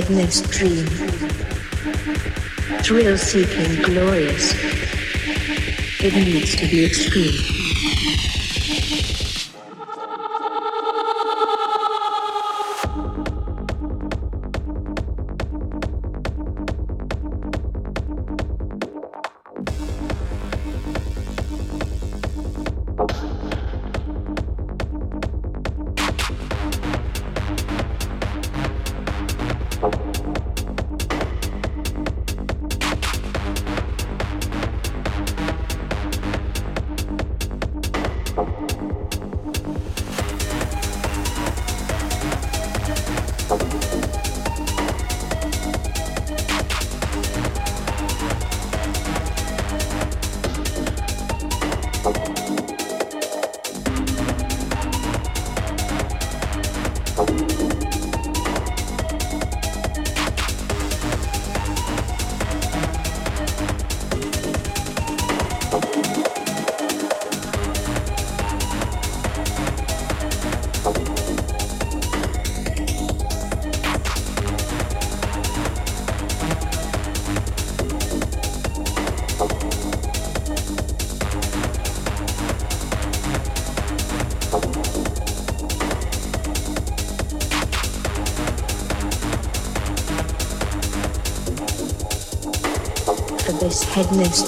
headless dream. Thrill seeking, glorious. It needs to be extreme. This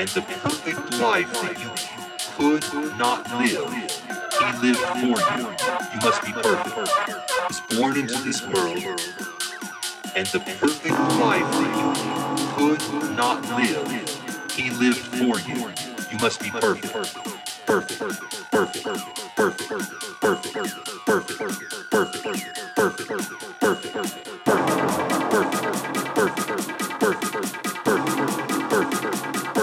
and the perfect life that you could not live. He lived for you. You must be perfect. Was born into this world, and the perfect life that you could not live. He lived for you. You must be perfect. perfect. Perfect. Perfect. Perfect. Perfect. Perfect. Perfect. Perfect. Perfect. Perfect. Perfect.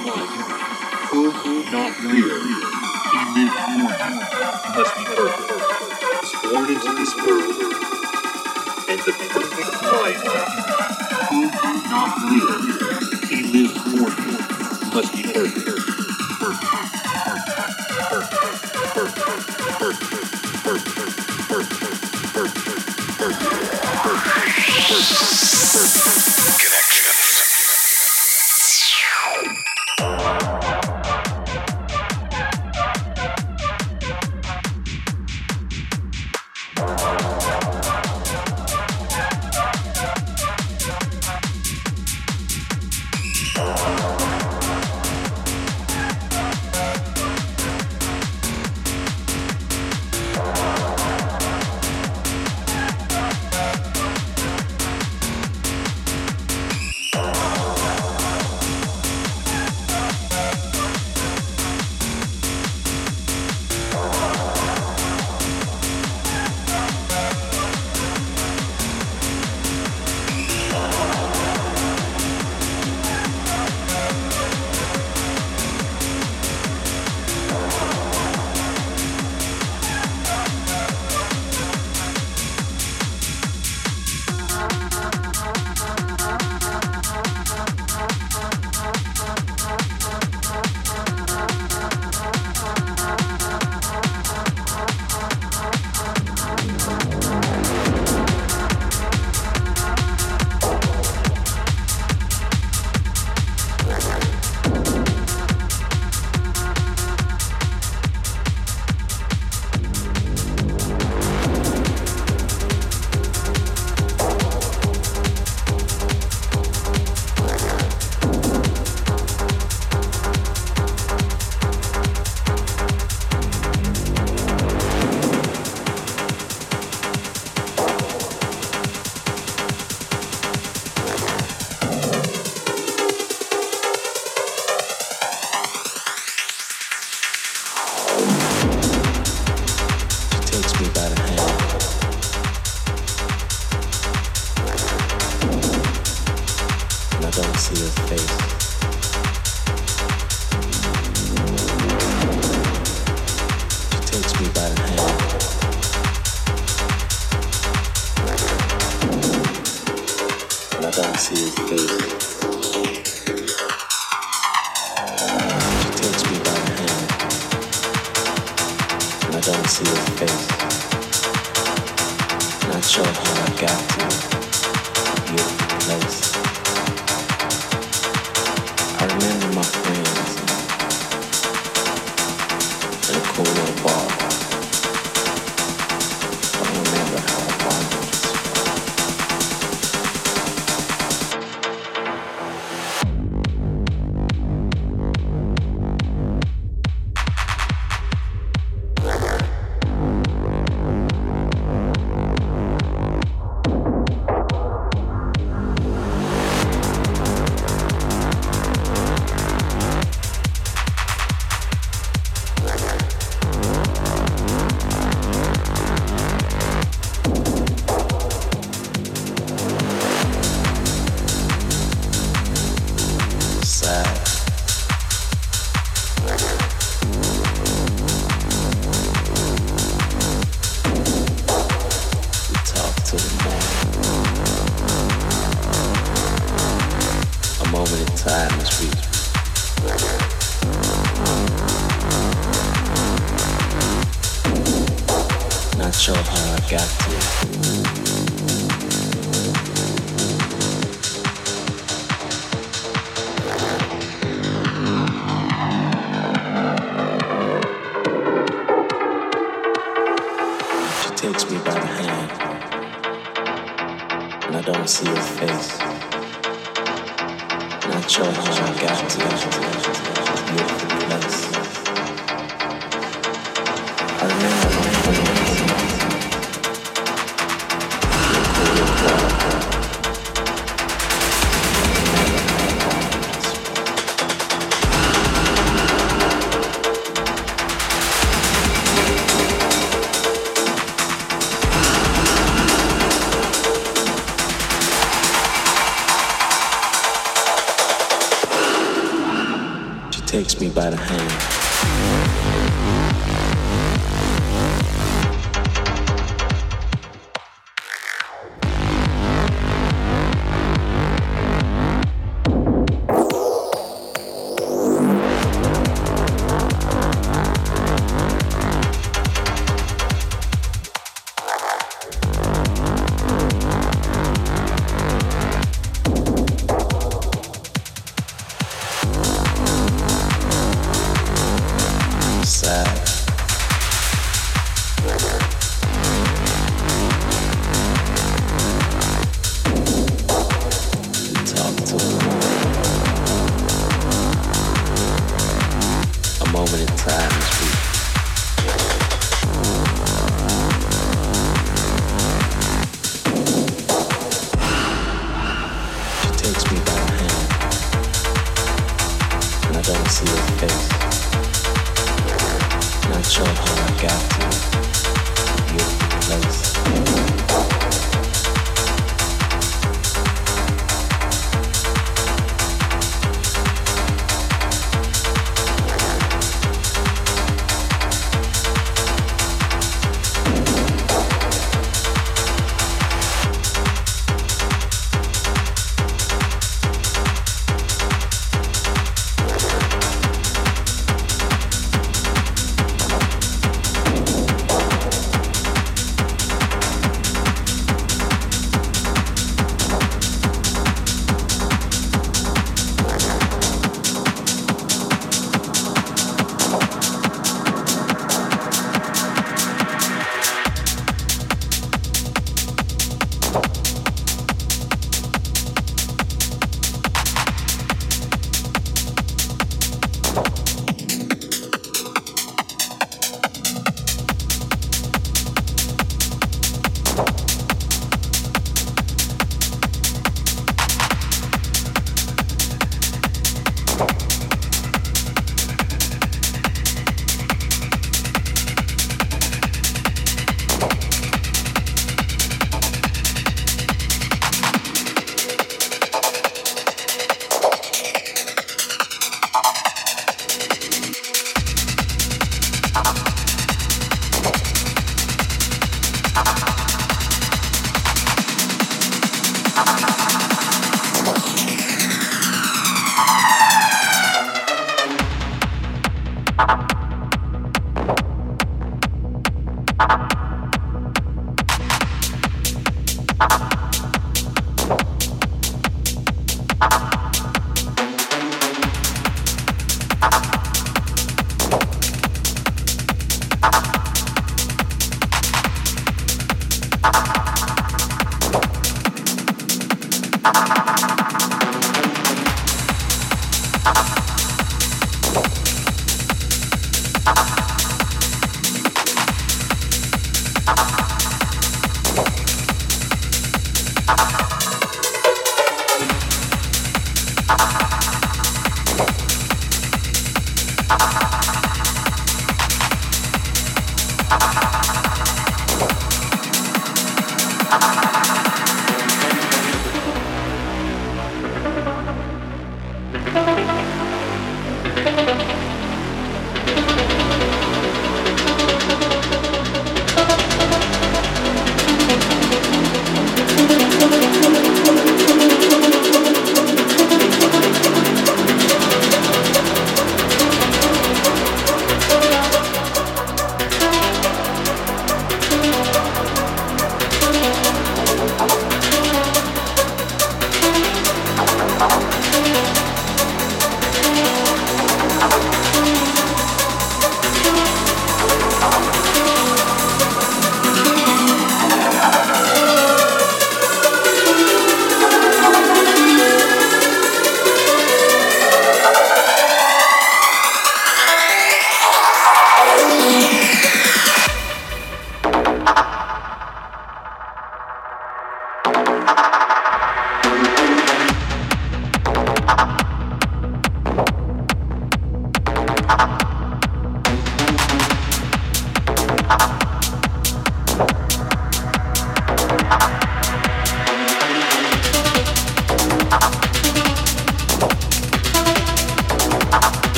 life. Could not weird. see your face. Not sure how I got